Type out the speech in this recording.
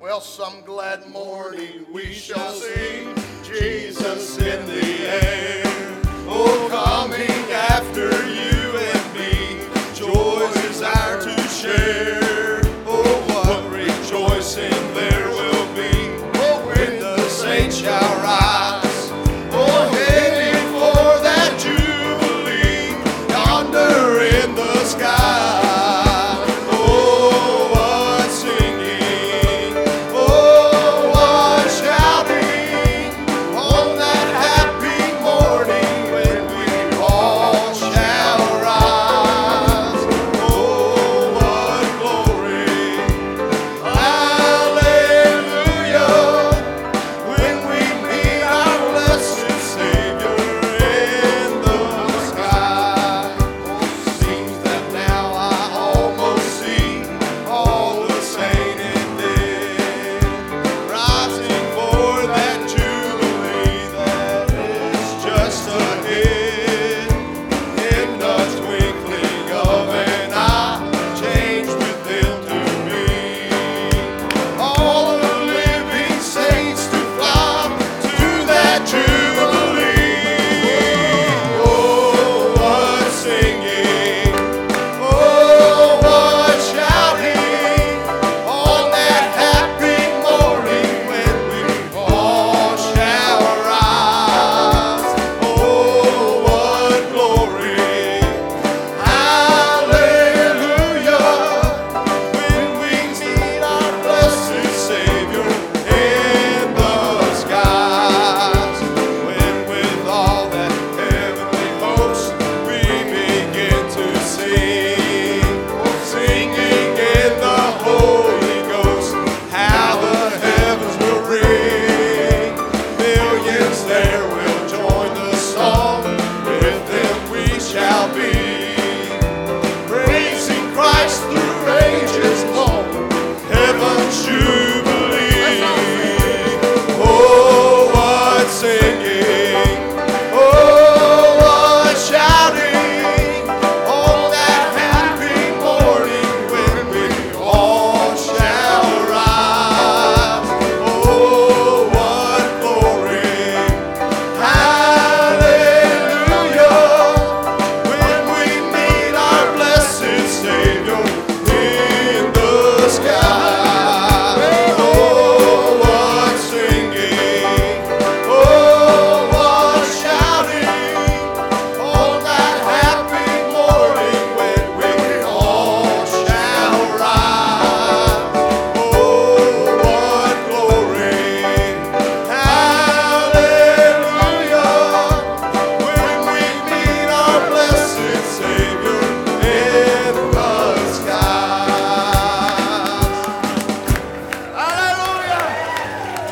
Well, some glad morning we shall sing Jesus in the air. Oh, coming after you and me, joy's desire to share. Oh, what rejoicing there will be oh, when the saints shall rise. Oh, sky.